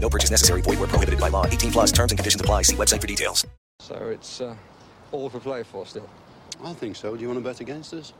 No purchase necessary. Void where prohibited by law. 18 plus terms and conditions apply. See website for details. So it's uh, all for play for still. I think so. Do you want to bet against us?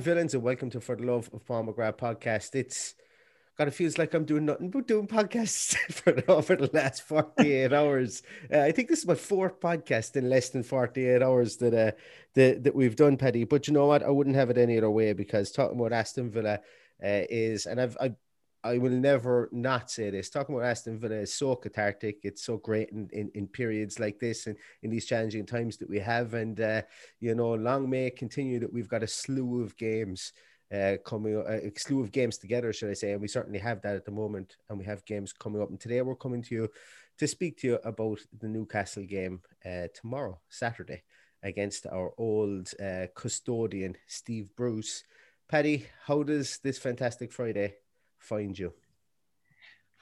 Villains, and welcome to For the Love of McGrath podcast. It's God, it feels like I'm doing nothing but doing podcasts for over the last 48 hours. Uh, I think this is my fourth podcast in less than 48 hours that uh, that, that we've done, Paddy. But you know what? I wouldn't have it any other way because talking about Aston Villa uh, is, and I've, I I will never not say this. Talking about Aston Villa is so cathartic. It's so great in, in, in periods like this and in these challenging times that we have. And, uh, you know, long may it continue that we've got a slew of games uh, coming, uh, a slew of games together, should I say. And we certainly have that at the moment. And we have games coming up. And today we're coming to you to speak to you about the Newcastle game uh, tomorrow, Saturday, against our old uh, custodian, Steve Bruce. Paddy, how does this fantastic Friday find you?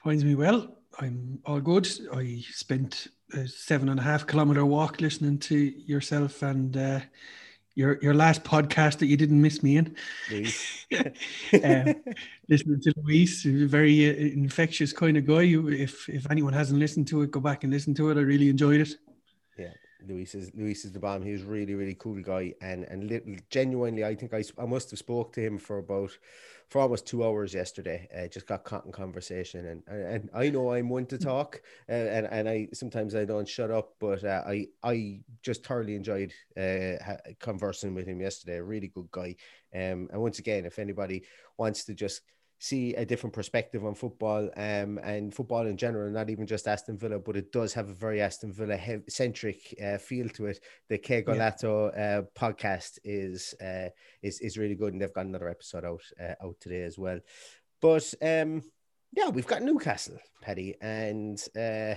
Finds me well. I'm all good. I spent a seven and a half kilometer walk listening to yourself and uh, your your last podcast that you didn't miss me in. um, listening to Luis, a very uh, infectious kind of guy. If if anyone hasn't listened to it, go back and listen to it. I really enjoyed it. Yeah, Luis is Luis is the bomb. He was really really cool guy, and and genuinely, I think I I must have spoke to him for about for almost two hours yesterday. Uh, just got caught in conversation, and and, and I know I'm one to talk, uh, and and I sometimes I don't shut up, but uh, I I just thoroughly enjoyed uh, conversing with him yesterday. A really good guy, um, and once again, if anybody wants to just see a different perspective on football um, and football in general, not even just Aston Villa, but it does have a very Aston Villa centric uh, feel to it. The Que Golazo yeah. uh, podcast is uh, is is really good, and they've got another episode out uh, out today as well. But um, yeah, we've got Newcastle, Paddy, and uh,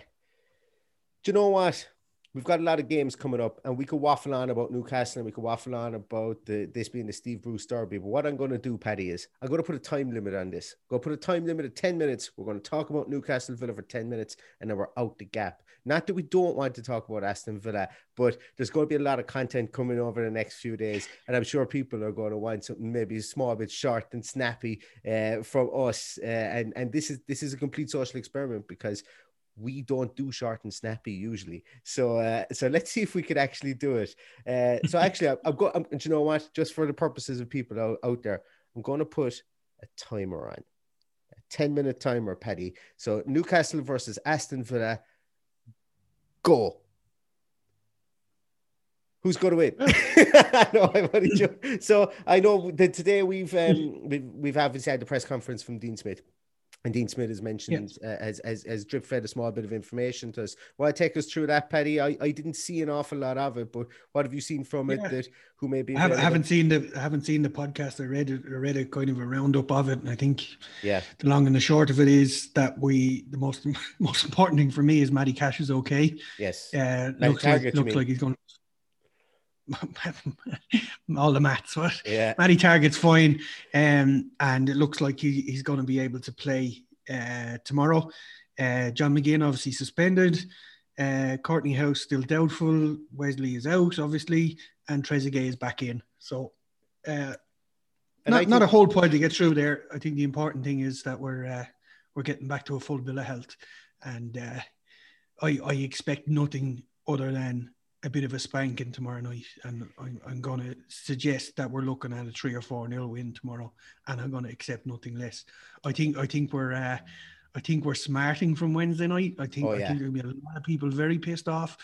do you know what? We've got a lot of games coming up, and we could waffle on about Newcastle and we could waffle on about the this being the Steve Bruce derby. But what I'm going to do, Paddy, is I'm going to put a time limit on this. Go put a time limit of 10 minutes. We're going to talk about Newcastle Villa for 10 minutes, and then we're out the gap. Not that we don't want to talk about Aston Villa, but there's going to be a lot of content coming over the next few days, and I'm sure people are going to want something maybe a small bit short and snappy uh, from us. Uh, and and this is this is a complete social experiment because we don't do short and snappy usually. So uh, so let's see if we could actually do it. Uh, so actually, I, I'm going. You know what? Just for the purposes of people out, out there, I'm going to put a timer on, a ten minute timer, Paddy. So Newcastle versus Aston Villa. Go. Who's going to win? no, I'm only joking. So I know that today we've um, we've, we've obviously had the press conference from Dean Smith and Dean Smith has mentioned uh, has, has has drip fed a small bit of information to us. To take us through that, Paddy? I, I didn't see an awful lot of it, but what have you seen from it that who may be I haven't, haven't seen the I haven't seen the podcast. I read it. I read a kind of a roundup of it, and I think yeah the long and the short of it is that we the most most important thing for me is Matty Cash is okay. yes Uh, looks like looks like he's going. all the maths, what? yeah Matty Targett's fine, um, and it looks like he, he's going to be able to play uh, tomorrow. Uh, John McGinn obviously suspended. Uh, Courtney House still doubtful. Wesley is out, obviously, and Trezeguet is back in. So, uh, not, not a whole point to get through there. I think the important thing is that we're uh, we're getting back to a full bill of health, and uh, I I expect nothing other than a bit of a spanking tomorrow night, and I'm, I'm going to suggest that we're looking at a three or four nil win tomorrow, and I'm going to accept nothing less. I think I think we're uh, I think we're smarting from Wednesday night. I think Oh, I think there'll be a lot of people very pissed off,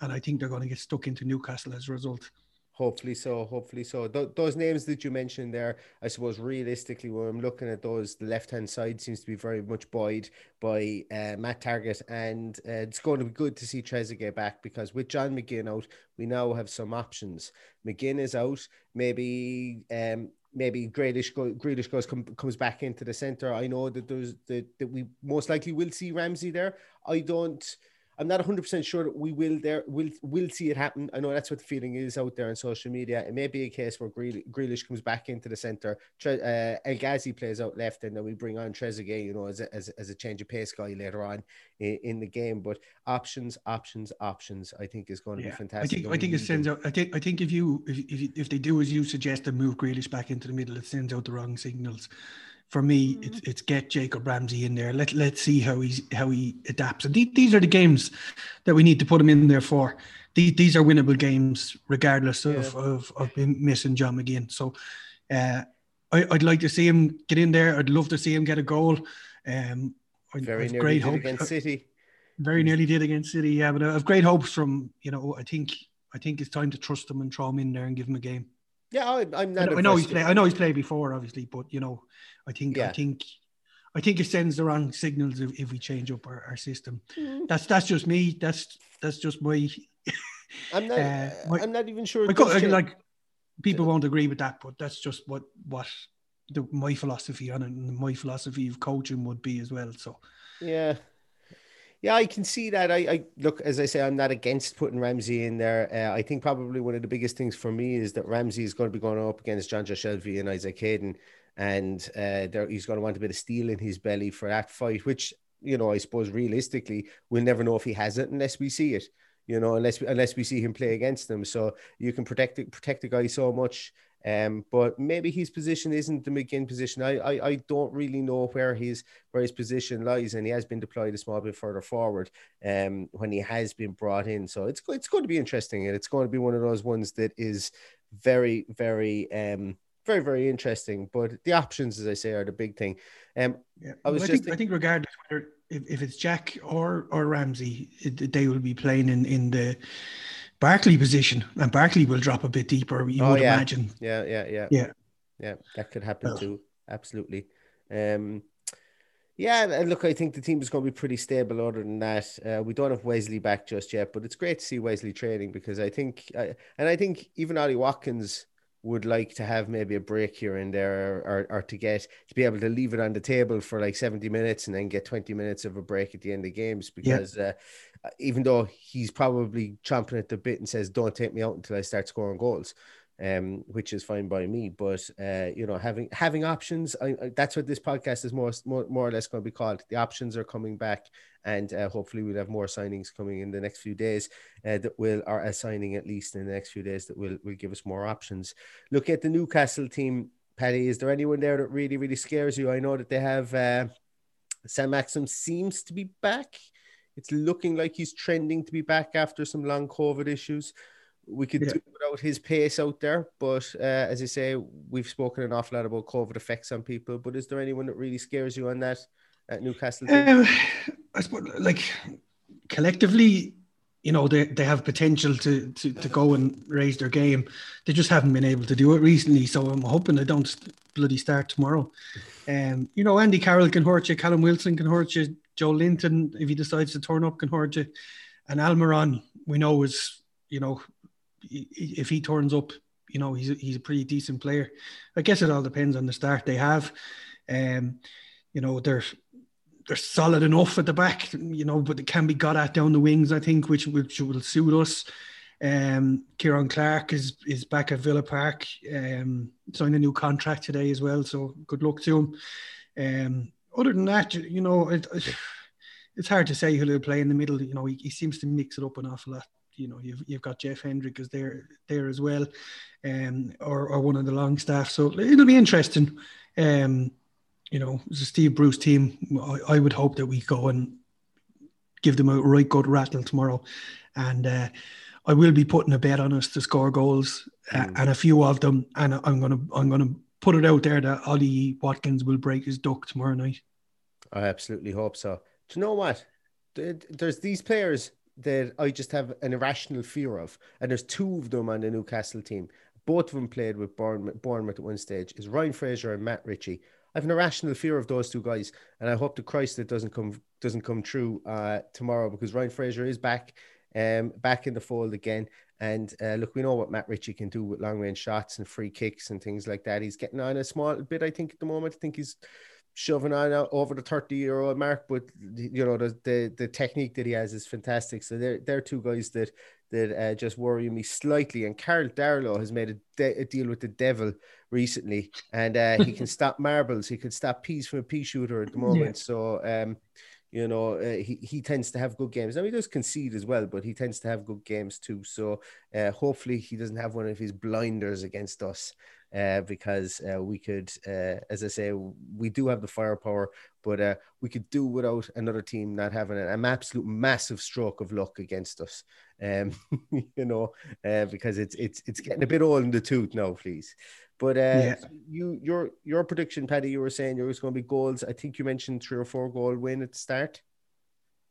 and I think they're going to get stuck into Newcastle as a result. Hopefully so. Hopefully so. Th- those names that you mentioned there, I suppose realistically, when I'm looking at those, the left hand side seems to be very much buoyed by uh, Matt Targett, and uh, it's going to be good to see Trezeguet back because with John McGinn out, we now have some options. McGinn is out. Maybe um, maybe Grealish, go, Grealish goes com- comes back into the center. I know that there's that, that we most likely will see Ramsey there. I don't. I'm not 100 percent sure that we will there will will see it happen. I know that's what the feeling is out there on social media. It may be a case where Greal- Grealish comes back into the center, Tre- uh, El Ghazi plays out left, and then we bring on Trezeguet, you know, as a, as, as a change of pace guy later on in, in the game. But options, options, options, I think is going to be fantastic. I think I think it sends out. I think I think if you if if, if they do as you suggest and move Grealish back into the middle, it sends out the wrong signals. For me, it's it's get Jacob Ramsey in there. Let let's see how he's how he adapts. And the- these are the games that we need to put him in there for. The- These are winnable games, regardless of Yeah. of, of missing John McGinn. So, uh, I, I'd like to see him get in there. I'd love to see him get a goal. Um, very nearly great did hopes. against City. Very nearly did against City, yeah. But I have great hopes from you know. I think I think it's time to trust him and throw him in there and give him a game. Yeah, I, I'm I not. know, I know he's played. I know he's played before, obviously, but you know, I think I think I think it sends the wrong signals if, if we change up our, our system. Mm. That's that's just me. That's that's just my. I'm not. uh, my- I'm not even sure. it my co- does change. like people won't agree with that, but that's just what what the, my philosophy on it and my philosophy of coaching would be as well. So Yeah. Yeah, I can see that. I, I look, as I say, I'm not against putting Ramsey in there. Uh, I think probably one of the biggest things for me is that Ramsey is going to be going up against Jonjo Shelvey and Isaac Hayden, and uh, there, he's going to want a bit of steel in his belly for that fight, which you know, I suppose realistically, we'll never know if he has it unless we see it. You know, unless unless we see him play against them, so you can protect protect the guy so much. Um, but maybe his position isn't the McGinn position. I, I I don't really know where his where his position lies, and he has been deployed a small bit further forward. Um, when he has been brought in, so it's it's going to be interesting, and it's going to be one of those ones that is very very um very very interesting. But the options, as I say, are the big thing. Um, Yeah, I was Well, just think, I think regardless whether if, if it's Jack or or Ramsey, it, they will be playing in in the Barkley position, and Barkley will drop a bit deeper. You Oh, would yeah. imagine. Yeah, yeah, yeah, Yeah. yeah. That could happen Well. too. Absolutely. Um, yeah, and- and look, I think the team is going to be pretty stable. Other than that, uh, we don't have Wesley back just yet, but it's great to see Wesley training because I think, I, and I think even Ollie Watkins would like to have maybe a break here and there, or, or to get to be able to leave it on the table for like seventy minutes and then get twenty minutes of a break at the end of games because uh, even though he's probably chomping at the bit and says, "Don't take me out until I start scoring goals," um, which is fine by me. But uh, you know, having having options, I, that's what this podcast is more, more more or less going to be called. The options are coming back, and uh, hopefully we'll have more signings coming in the next few days uh, that will are a signing at least in the next few days that will will give us more options. Look at the Newcastle team. Paddy, is there anyone there that really, really scares you? I know that they have uh, Saint-Maximin seems to be back. It's looking like he's trending to be back after some long COVID issues. We could Yeah. do without his pace out there, but uh, as I say, we've spoken an awful lot about COVID effects on people. But is there anyone that really scares you on that at Newcastle? Um, I suppose, like collectively, you know they, they have potential to, to to go and raise their game. They just haven't been able to do it recently. So I'm hoping they don't bloody start tomorrow. Um, you know, Andy Carroll can hurt you, Callum Wilson can hurt you, Joelinton, if he decides to turn up, can hurt you. And Almiron, we know is, you know, if he turns up, you know, he's a, he's a pretty decent player. I guess it all depends on the start they have. Um, you know, they're they're solid enough at the back, you know, but they can be got at down the wings, I think, which which will suit us. Um, Ciaran Clark is is back at Villa Park, um, signed a new contract today as well. So good luck to him. Um, other than that, you know, it, it's hard to say who will play in the middle. You know, he, he, seems to mix it up an awful lot. You know, you've, you've got Jeff Hendrick is there there as well, um, or or one of the Longstaff. So it'll be interesting. Um, you know, it's a Steve Bruce team. I, I, would hope that we go and give them a right good rattle tomorrow, and uh, I will be putting a bet on us to score goals uh, mm. and a few of them. And I'm gonna I'm gonna put it out there that Ollie Watkins will break his duck tomorrow night. I absolutely hope so. Do you know what? There's these players that I just have an irrational fear of, and there's two of them on the Newcastle team. Both of them played with Bournemouth, Bournemouth at one stage. Is Ryan Fraser and Matt Ritchie. I have an irrational fear of those two guys, and I hope to Christ that doesn't come doesn't come true uh, tomorrow because Ryan Fraser is back, um, back in the fold again. And uh, look, we know what Matt Ritchie can do with long range shots and free kicks and things like that. He's getting on a small bit, I think, at the moment. I think he's shoving on over the 30 year old mark, but you know, the, the, the technique that he has is fantastic. So they're, they're two guys that that uh, just worry me slightly. And Karl Darlow has made a, de- a, deal with the devil recently, and uh, he can stop marbles. He can stop peas from a pea shooter at the moment. Yeah. So, um, you know, uh, he, he tends to have good games. Now, he does concede as well, but he tends to have good games too. So, uh, hopefully, he doesn't have one of his blinders against us. Uh, because uh, we could, uh, as I say, we do have the firepower, but uh, we could do without another team not having an, an absolute massive stroke of luck against us. Um, you know, because it's it's it's getting a bit old in the tooth now, please. But uh, yeah. you your your prediction, Paddy, you were saying there was going to be goals. I think you mentioned three or four goal win at the start.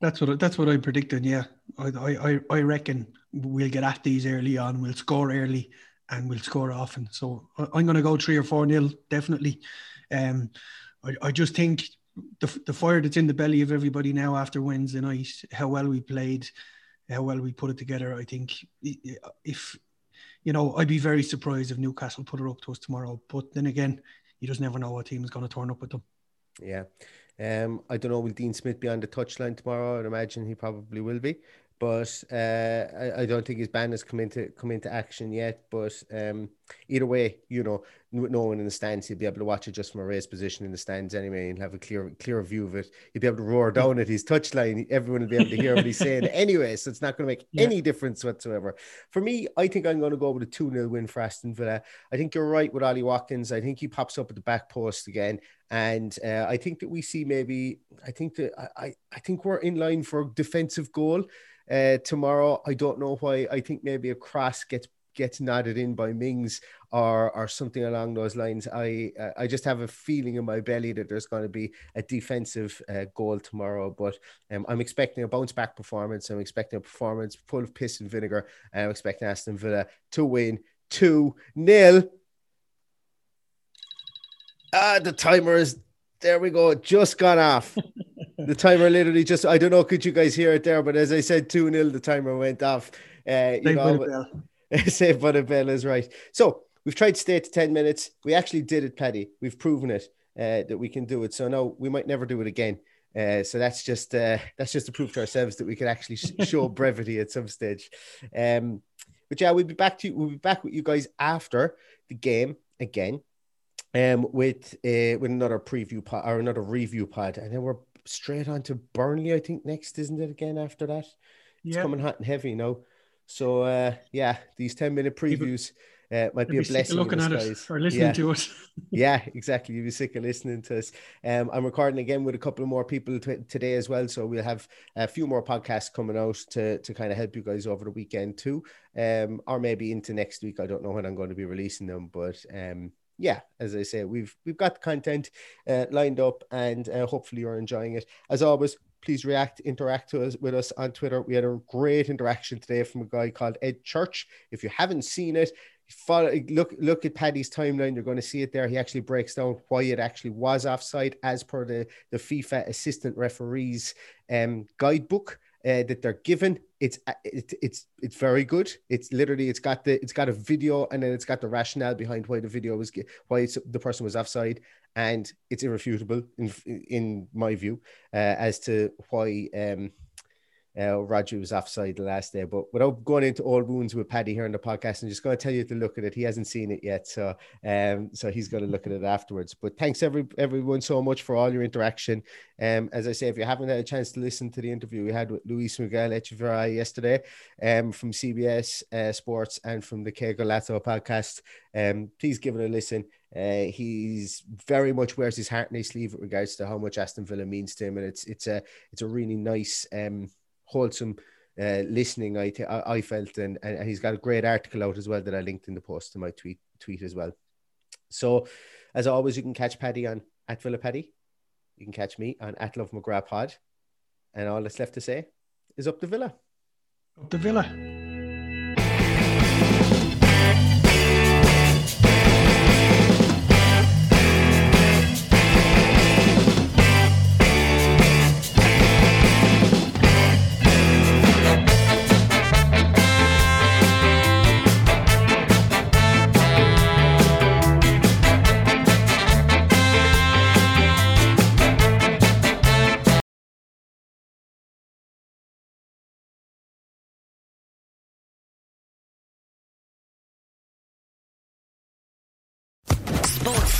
That's what that's what I'm predicting. Yeah, I I I reckon we'll get at these early on. We'll score early and we'll score often. So I'm going to go three or four nil definitely. Um, I, I just think the the fire that's in the belly of everybody now after Wednesday night, how well we played, how well we put it together. I think if you know, I'd be very surprised if Newcastle put it up to us tomorrow. But then again, you just never know what team is going to turn up with them. Yeah. Um, I don't know, will Dean Smith be on the touchline tomorrow? I'd imagine he probably will be but uh, I, I, don't think his ban has come into come into action yet. But um, either way, you know, no one in the stands, he'll be able to watch it just from a raised position in the stands anyway, and have a clear clear view of it. He'll be able to roar down at his touchline. Everyone will be able to hear what he's saying anyway, so it's not going to make yeah. any difference whatsoever. For me, I think I'm going to go with a two 0 win for Aston Villa. I think you're right with Ollie Watkins. I think he pops up at the back post again. And uh, I think that we see maybe I think that I, I think we're in line for a defensive goal uh, tomorrow. I don't know why. I think maybe a cross gets gets nodded in by Mings or or something along those lines. I uh, I just have a feeling in my belly that there's going to be a defensive uh, goal tomorrow. But um, I'm expecting a bounce back performance. I'm expecting a performance full of piss and vinegar. I'm expecting Aston Villa to win two nil. Ah, the timer is there. We go. Just gone off. the timer literally just I don't know could you guys hear it there? But as I said 2 0 the timer went off. Uh, you know Save by the bell is right. So we've tried to stay to 10 minutes. We actually did it Paddy. We've proven it uh, that we can do it. So no we might never do it again. Uh, so that's just uh, that's just to prove to ourselves that we can actually sh- show brevity at some stage. Um, but yeah we'll be back to you we'll be back with you guys after the game again um, with uh, with another preview pod or another review pod, and then we're straight on to Burnley, I think, next, isn't it? Again after that, it's coming hot and heavy, you know. So uh, yeah, these ten minute previews uh, might be a blessing. Looking at it or listening yeah. to it. yeah, exactly. You'll be sick of listening to us. Um, I'm recording again with a couple of more people t- today as well, so we'll have a few more podcasts coming out to to kind of help you guys over the weekend too, um, or maybe into next week. I don't know when I'm going to be releasing them, but um, yeah, as I say, we've we've got the content uh, lined up, and uh, hopefully you're enjoying it. As always, Please react, interact us with us on Twitter. We had a great interaction today from a guy called Ed Church. If you haven't seen it, follow, look look at Paddy's timeline. You're going to see it there. He actually breaks down why it actually was offside as per the the FIFA assistant referees um, guidebook uh, that they're given. It's uh, it, it's it's very good. It's literally it's got the it's got a video and then it's got the rationale behind why the video was why the person was offside, and it's irrefutable in in my view uh, as to why um, uh, Rodri was offside the last day. But without going into old wounds with Paddy here on the podcast, I'm just going to tell you to look at it. He hasn't seen it yet, so um, so he's going to look at it afterwards. But thanks every everyone so much for all your interaction. Um, as I say, if you haven't had a chance to listen to the interview we had with Luis Miguel Echegaray yesterday, um, from CBS uh, Sports and from the Que Golazo podcast, um, please give it a listen. Uh, he's very much wears his heart in his sleeve with regards to how much Aston Villa means to him, and it's it's a it's a really nice um wholesome uh, listening. I, I felt, and, and he's got a great article out as well that I linked in the post to my tweet tweet as well. So, as always, you can catch Paddy on at Villa Paddy. You can catch me on at Love McGrath Pod, and all that's left to say is up the Villa. Up the Villa.